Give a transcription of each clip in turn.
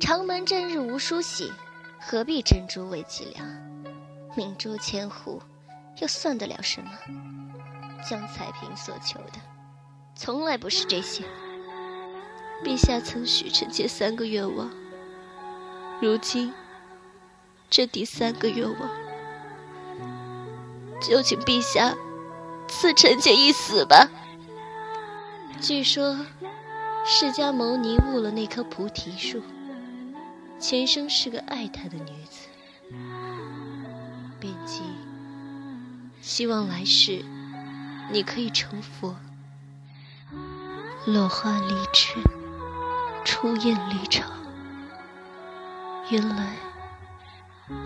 长门正日无书喜，何必珍珠为伎俩？明珠千户，又算得了什么？江彩萍所求的，从来不是这些。陛下曾许臣妾三个愿望，如今这第三个愿望，就请陛下赐臣妾一死吧。据说，释迦牟尼误了那棵菩提树，前生是个爱他的女子，便记希望来世你可以成佛。落花离枝。初雁离巢，原来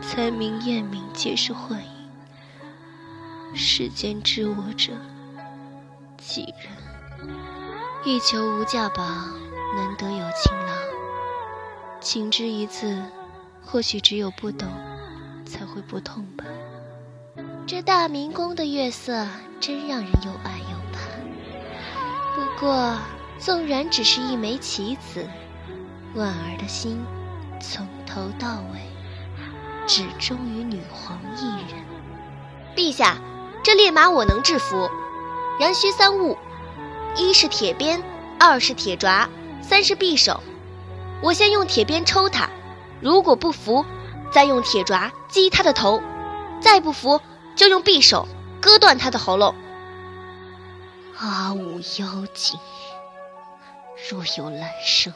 才明艳明皆是幻影。世间知我者几人？欲求无价宝，难得有情郎。情之一字，或许只有不懂，才会不痛吧。这大明宫的月色，真让人又爱又怕。不过。纵然只是一枚棋子，婉儿的心从头到尾只忠于女皇一人。陛下，这烈马我能制服，然需三物：一是铁鞭，二是铁爪，三是匕首。我先用铁鞭抽他，如果不服，再用铁爪击他的头；再不服，就用匕首割断他的喉咙。阿武妖精。若有来生，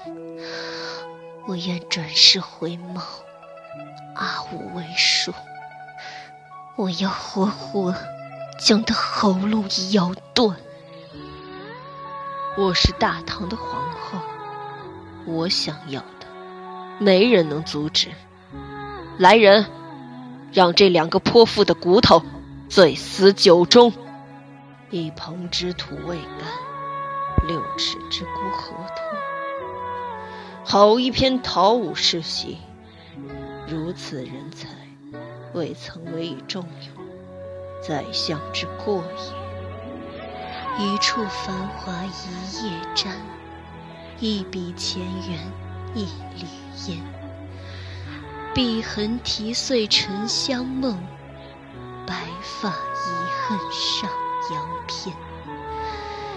我愿转世回眸，阿武为数。我要活活将他喉咙咬断。我是大唐的皇后，我想要的，没人能阻止。来人，让这两个泼妇的骨头醉死酒中，一抔之土未干。六尺之孤何痛？好一篇陶武世袭！如此人才，未曾委以重用，宰相之过也。一处繁华一夜战，一笔前缘一缕烟。碧痕啼碎沉香梦，白发遗恨上阳篇。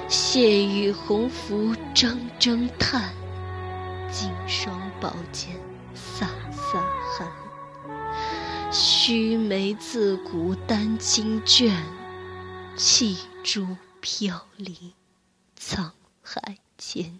谢雨鸿福铮铮叹，金霜宝剑飒飒寒。须眉自古丹青卷，弃珠飘零沧海间。